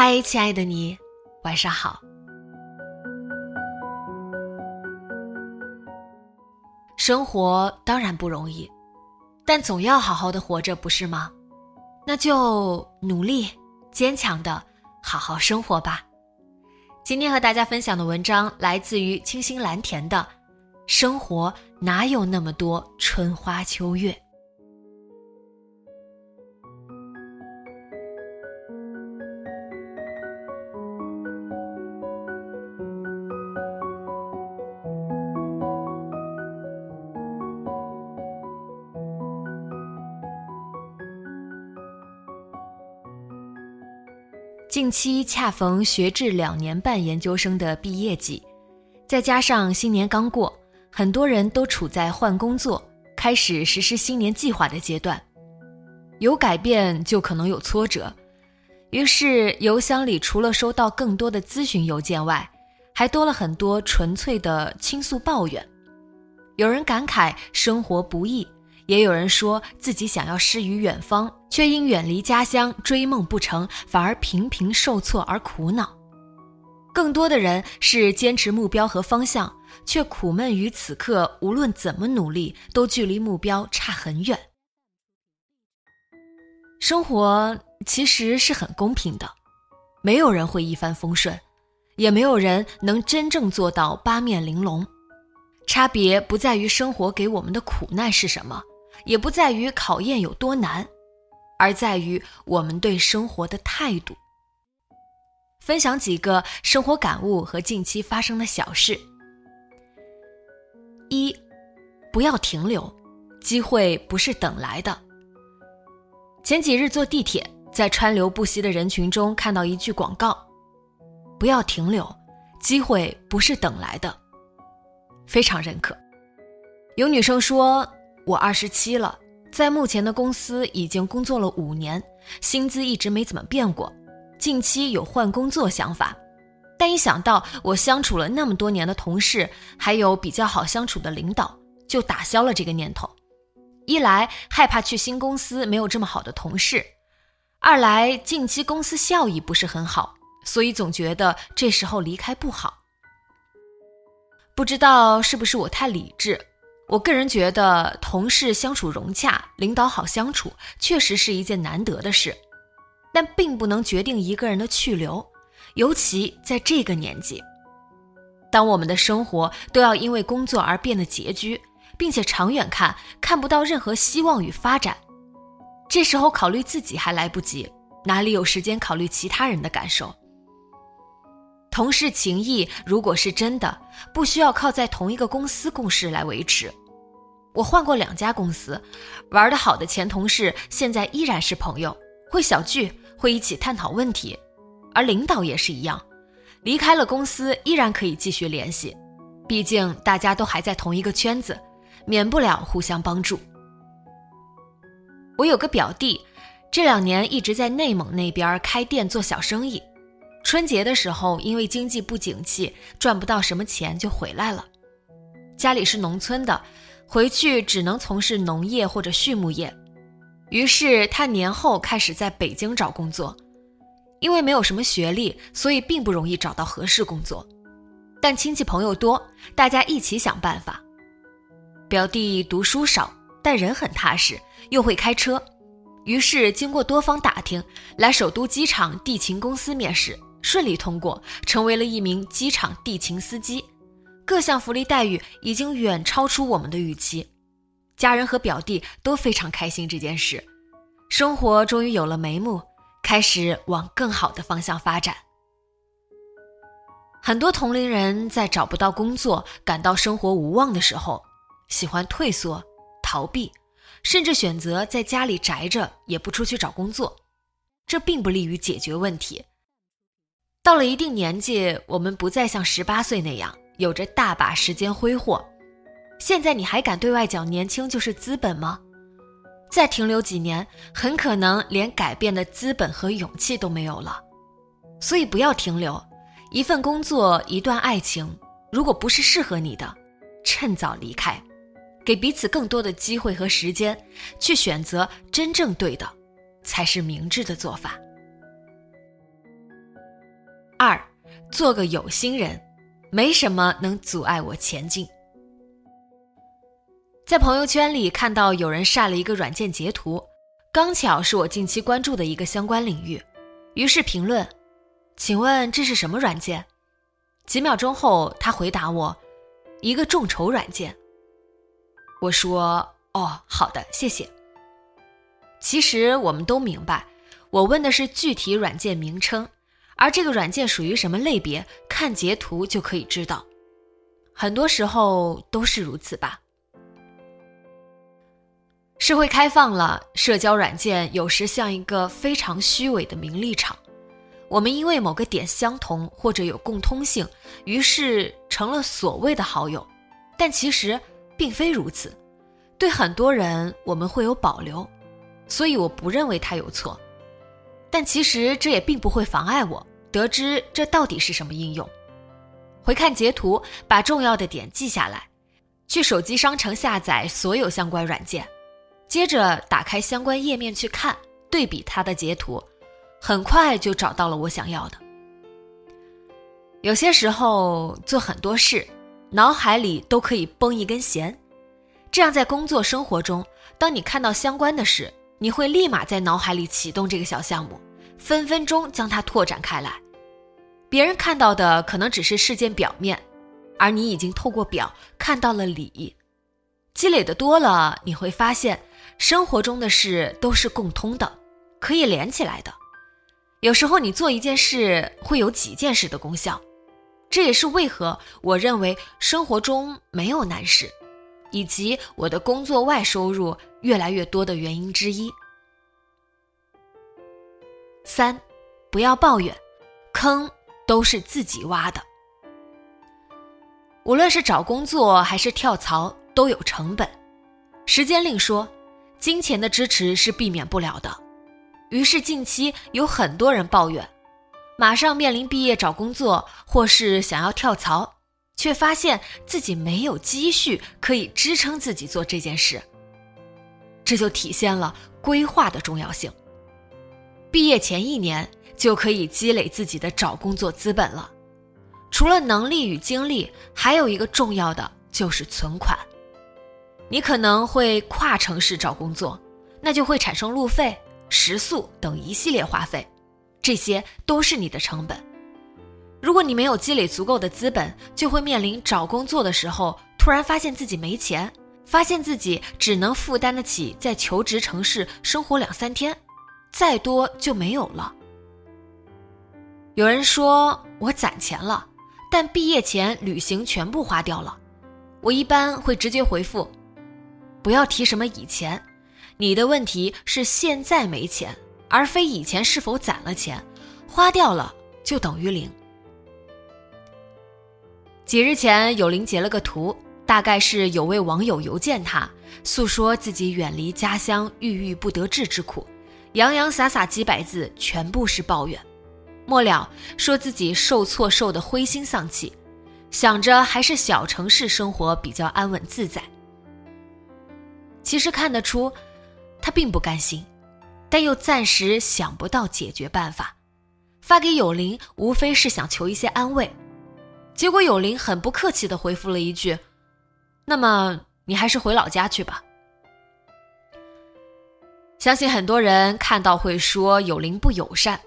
嗨，亲爱的你，晚上好。生活当然不容易，但总要好好的活着，不是吗？那就努力、坚强的好好生活吧。今天和大家分享的文章来自于清新蓝田的《生活哪有那么多春花秋月》。近期恰逢学制两年半研究生的毕业季，再加上新年刚过，很多人都处在换工作、开始实施新年计划的阶段。有改变就可能有挫折，于是邮箱里除了收到更多的咨询邮件外，还多了很多纯粹的倾诉抱怨。有人感慨生活不易。也有人说自己想要诗与远方，却因远离家乡追梦不成，反而频频受挫而苦恼。更多的人是坚持目标和方向，却苦闷于此刻无论怎么努力都距离目标差很远。生活其实是很公平的，没有人会一帆风顺，也没有人能真正做到八面玲珑。差别不在于生活给我们的苦难是什么。也不在于考验有多难，而在于我们对生活的态度。分享几个生活感悟和近期发生的小事：一，不要停留，机会不是等来的。前几日坐地铁，在川流不息的人群中看到一句广告：“不要停留，机会不是等来的。”非常认可。有女生说。我二十七了，在目前的公司已经工作了五年，薪资一直没怎么变过。近期有换工作想法，但一想到我相处了那么多年的同事，还有比较好相处的领导，就打消了这个念头。一来害怕去新公司没有这么好的同事，二来近期公司效益不是很好，所以总觉得这时候离开不好。不知道是不是我太理智。我个人觉得，同事相处融洽，领导好相处，确实是一件难得的事，但并不能决定一个人的去留，尤其在这个年纪。当我们的生活都要因为工作而变得拮据，并且长远看看不到任何希望与发展，这时候考虑自己还来不及，哪里有时间考虑其他人的感受？同事情谊如果是真的，不需要靠在同一个公司共事来维持。我换过两家公司，玩得好的前同事现在依然是朋友，会小聚，会一起探讨问题。而领导也是一样，离开了公司依然可以继续联系，毕竟大家都还在同一个圈子，免不了互相帮助。我有个表弟，这两年一直在内蒙那边开店做小生意。春节的时候，因为经济不景气，赚不到什么钱，就回来了。家里是农村的，回去只能从事农业或者畜牧业。于是他年后开始在北京找工作，因为没有什么学历，所以并不容易找到合适工作。但亲戚朋友多，大家一起想办法。表弟读书少，但人很踏实，又会开车，于是经过多方打听，来首都机场地勤公司面试。顺利通过，成为了一名机场地勤司机，各项福利待遇已经远超出我们的预期，家人和表弟都非常开心这件事，生活终于有了眉目，开始往更好的方向发展。很多同龄人在找不到工作、感到生活无望的时候，喜欢退缩、逃避，甚至选择在家里宅着，也不出去找工作。这并不利于解决问题。到了一定年纪，我们不再像十八岁那样有着大把时间挥霍。现在你还敢对外讲年轻就是资本吗？再停留几年，很可能连改变的资本和勇气都没有了。所以不要停留。一份工作，一段爱情，如果不是适合你的，趁早离开，给彼此更多的机会和时间，去选择真正对的，才是明智的做法。二，做个有心人，没什么能阻碍我前进。在朋友圈里看到有人晒了一个软件截图，刚巧是我近期关注的一个相关领域，于是评论。请问这是什么软件？几秒钟后，他回答我：“一个众筹软件。”我说：“哦，好的，谢谢。”其实我们都明白，我问的是具体软件名称，而这个软件属于什么类别，看截图就可以知道。很多时候都是如此吧。社会开放了，社交软件有时像一个非常虚伪的名利场。我们因为某个点相同或者有共通性，于是成了所谓的好友，但其实并非如此。对很多人我们会有保留，所以我不认为他有错。但其实这也并不会妨碍我得知这到底是什么应用。回看截图，把重要的点记下来，去手机商城下载所有相关软件，接着打开相关页面去看，对比它的截图。很快就找到了我想要的。有些时候做很多事，脑海里都可以绷一根弦，这样在工作生活中，当你看到相关的事，你会立马在脑海里启动这个小项目，分分钟将它拓展开来。别人看到的可能只是事件表面，而你已经透过表看到了里。积累的多了，你会发现生活中的事都是共通的，可以连起来的。有时候你做一件事会有几件事的功效，这也是为何我认为生活中没有难事，以及我的工作外收入越来越多的原因之一。三，不要抱怨，坑都是自己挖的。无论是找工作还是跳槽，都有成本。时间另说，金钱的支持是避免不了的。于是，近期有很多人抱怨，马上面临毕业找工作，或是想要跳槽，却发现自己没有积蓄可以支撑自己做这件事。这就体现了规划的重要性。毕业前一年就可以积累自己的找工作资本了。除了能力与精力，还有一个重要的就是存款。你可能会跨城市找工作，那就会产生路费。食宿等一系列花费，这些都是你的成本。如果你没有积累足够的资本，就会面临找工作的时候突然发现自己没钱，发现自己只能负担得起在求职城市生活两三天，再多就没有了。有人说我攒钱了，但毕业前旅行全部花掉了。我一般会直接回复：不要提什么以前。你的问题是现在没钱，而非以前是否攒了钱，花掉了就等于零。几日前，有灵截了个图，大概是有位网友邮件他，诉说自己远离家乡、郁郁不得志之苦，洋洋洒洒几百字全部是抱怨，末了说自己受挫受的灰心丧气，想着还是小城市生活比较安稳自在。其实看得出。他并不甘心，但又暂时想不到解决办法。发给有灵，无非是想求一些安慰。结果有灵很不客气的回复了一句：“那么你还是回老家去吧。”相信很多人看到会说有灵不友善，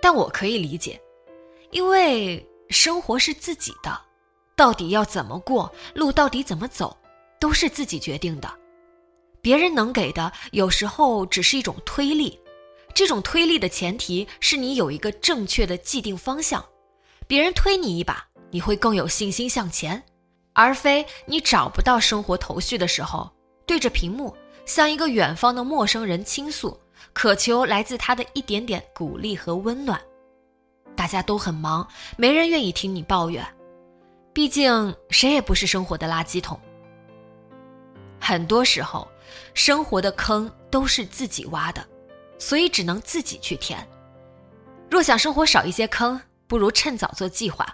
但我可以理解，因为生活是自己的，到底要怎么过，路到底怎么走，都是自己决定的。别人能给的，有时候只是一种推力。这种推力的前提是你有一个正确的既定方向。别人推你一把，你会更有信心向前，而非你找不到生活头绪的时候，对着屏幕向一个远方的陌生人倾诉，渴求来自他的一点点鼓励和温暖。大家都很忙，没人愿意听你抱怨，毕竟谁也不是生活的垃圾桶。很多时候，生活的坑都是自己挖的，所以只能自己去填。若想生活少一些坑，不如趁早做计划，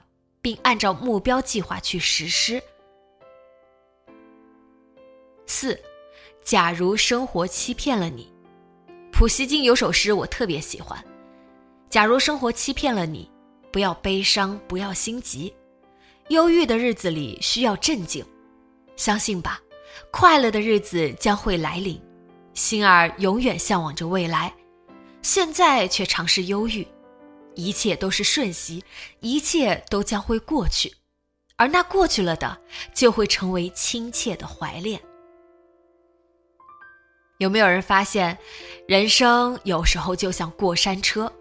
并按照目标计划去实施。四，假如生活欺骗了你，普希金有首诗我特别喜欢。假如生活欺骗了你，不要悲伤，不要心急。忧郁的日子里需要镇静，相信吧，快乐的日子将会来临。心儿永远向往着未来，现在却尝试忧郁。一切都是瞬息，一切都将会过去，而那过去了的，就会成为亲切的怀恋。有没有人发现，人生有时候就像过山车？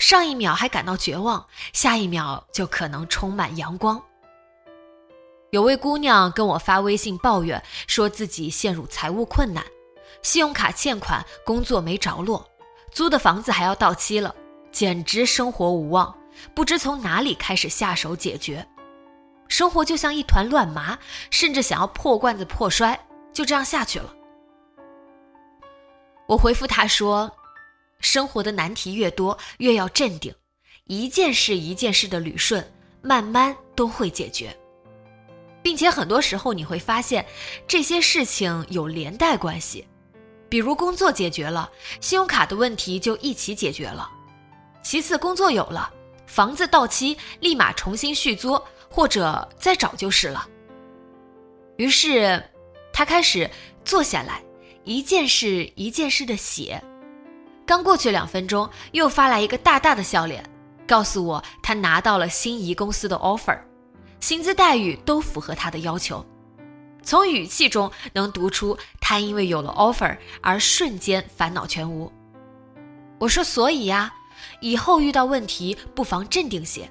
上一秒还感到绝望，下一秒就可能充满阳光。有位姑娘跟我发微信抱怨，说自己陷入财务困难，信用卡欠款，工作没着落，租的房子还要到期了，简直生活无望，不知从哪里开始下手解决。生活就像一团乱麻，甚至想要破罐子破摔，就这样下去了。我回复他说。生活的难题越多，越要镇定，一件事一件事的捋顺，慢慢都会解决。并且很多时候你会发现，这些事情有连带关系，比如工作解决了，信用卡的问题就一起解决了；其次，工作有了，房子到期立马重新续租，或者再找就是了。于是，他开始坐下来，一件事一件事的写。刚过去两分钟，又发来一个大大的笑脸，告诉我他拿到了心仪公司的 offer，薪资待遇都符合他的要求。从语气中能读出他因为有了 offer 而瞬间烦恼全无。我说：“所以呀，以后遇到问题不妨镇定些，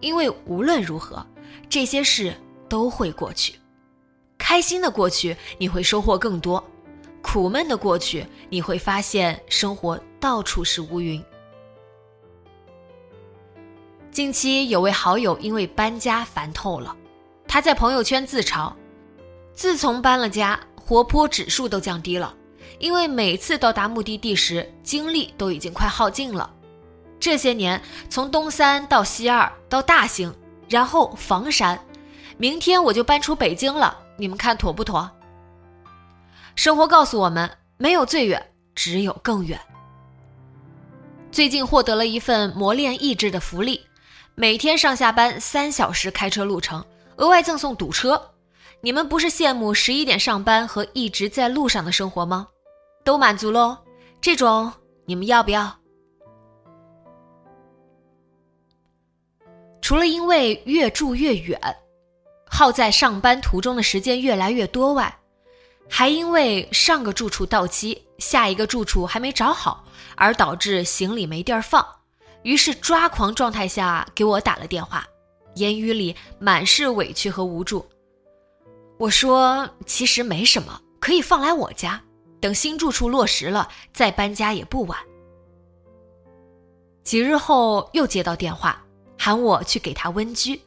因为无论如何，这些事都会过去。开心的过去，你会收获更多。”苦闷的过去，你会发现生活到处是乌云。近期有位好友因为搬家烦透了，他在朋友圈自嘲：自从搬了家，活泼指数都降低了，因为每次到达目的地时，精力都已经快耗尽了。这些年，从东三到西二到大兴，然后房山，明天我就搬出北京了，你们看妥不妥？生活告诉我们，没有最远，只有更远。最近获得了一份磨练意志的福利，每天上下班三小时开车路程，额外赠送堵车。你们不是羡慕十一点上班和一直在路上的生活吗？都满足喽，这种你们要不要？除了因为越住越远，耗在上班途中的时间越来越多外，还因为上个住处到期，下一个住处还没找好，而导致行李没地儿放，于是抓狂状态下给我打了电话，言语里满是委屈和无助。我说其实没什么，可以放来我家，等新住处落实了再搬家也不晚。几日后又接到电话，喊我去给他温居，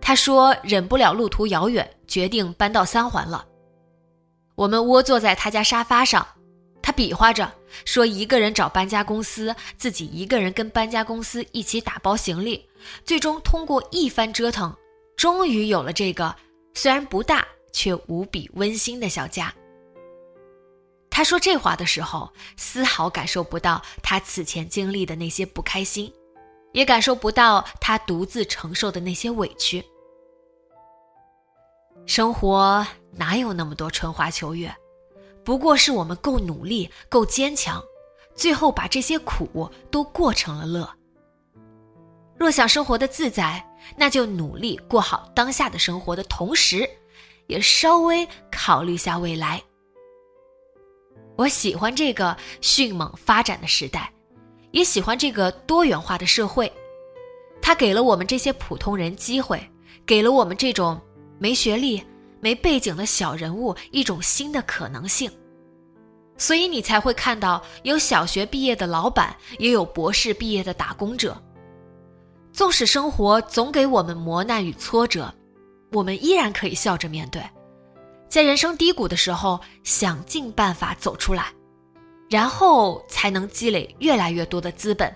他说忍不了路途遥远，决定搬到三环了。我们窝坐在他家沙发上，他比划着说：“一个人找搬家公司，自己一个人跟搬家公司一起打包行李。”最终通过一番折腾，终于有了这个虽然不大却无比温馨的小家。他说这话的时候，丝毫感受不到他此前经历的那些不开心，也感受不到他独自承受的那些委屈。生活。哪有那么多春花秋月？不过是我们够努力、够坚强，最后把这些苦都过成了乐。若想生活的自在，那就努力过好当下的生活的同时，也稍微考虑下未来。我喜欢这个迅猛发展的时代，也喜欢这个多元化的社会，它给了我们这些普通人机会，给了我们这种没学历、没背景的小人物一种新的可能性。所以你才会看到有小学毕业的老板，也有博士毕业的打工者。纵使生活总给我们磨难与挫折，我们依然可以笑着面对，在人生低谷的时候想尽办法走出来，然后才能积累越来越多的资本，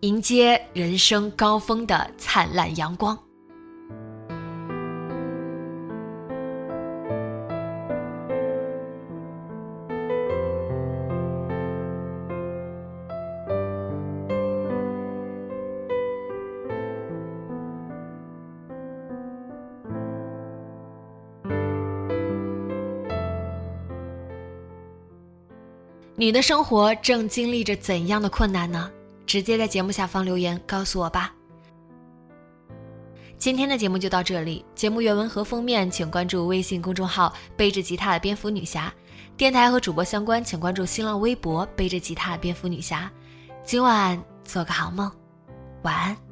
迎接人生高峰的灿烂阳光。你的生活正经历着怎样的困难呢？直接在节目下方留言告诉我吧。今天的节目就到这里，节目原文和封面请关注微信公众号“背着吉他的蝙蝠女侠”，电台和主播相关请关注新浪微博“背着吉他的蝙蝠女侠”。今晚做个好梦，晚安。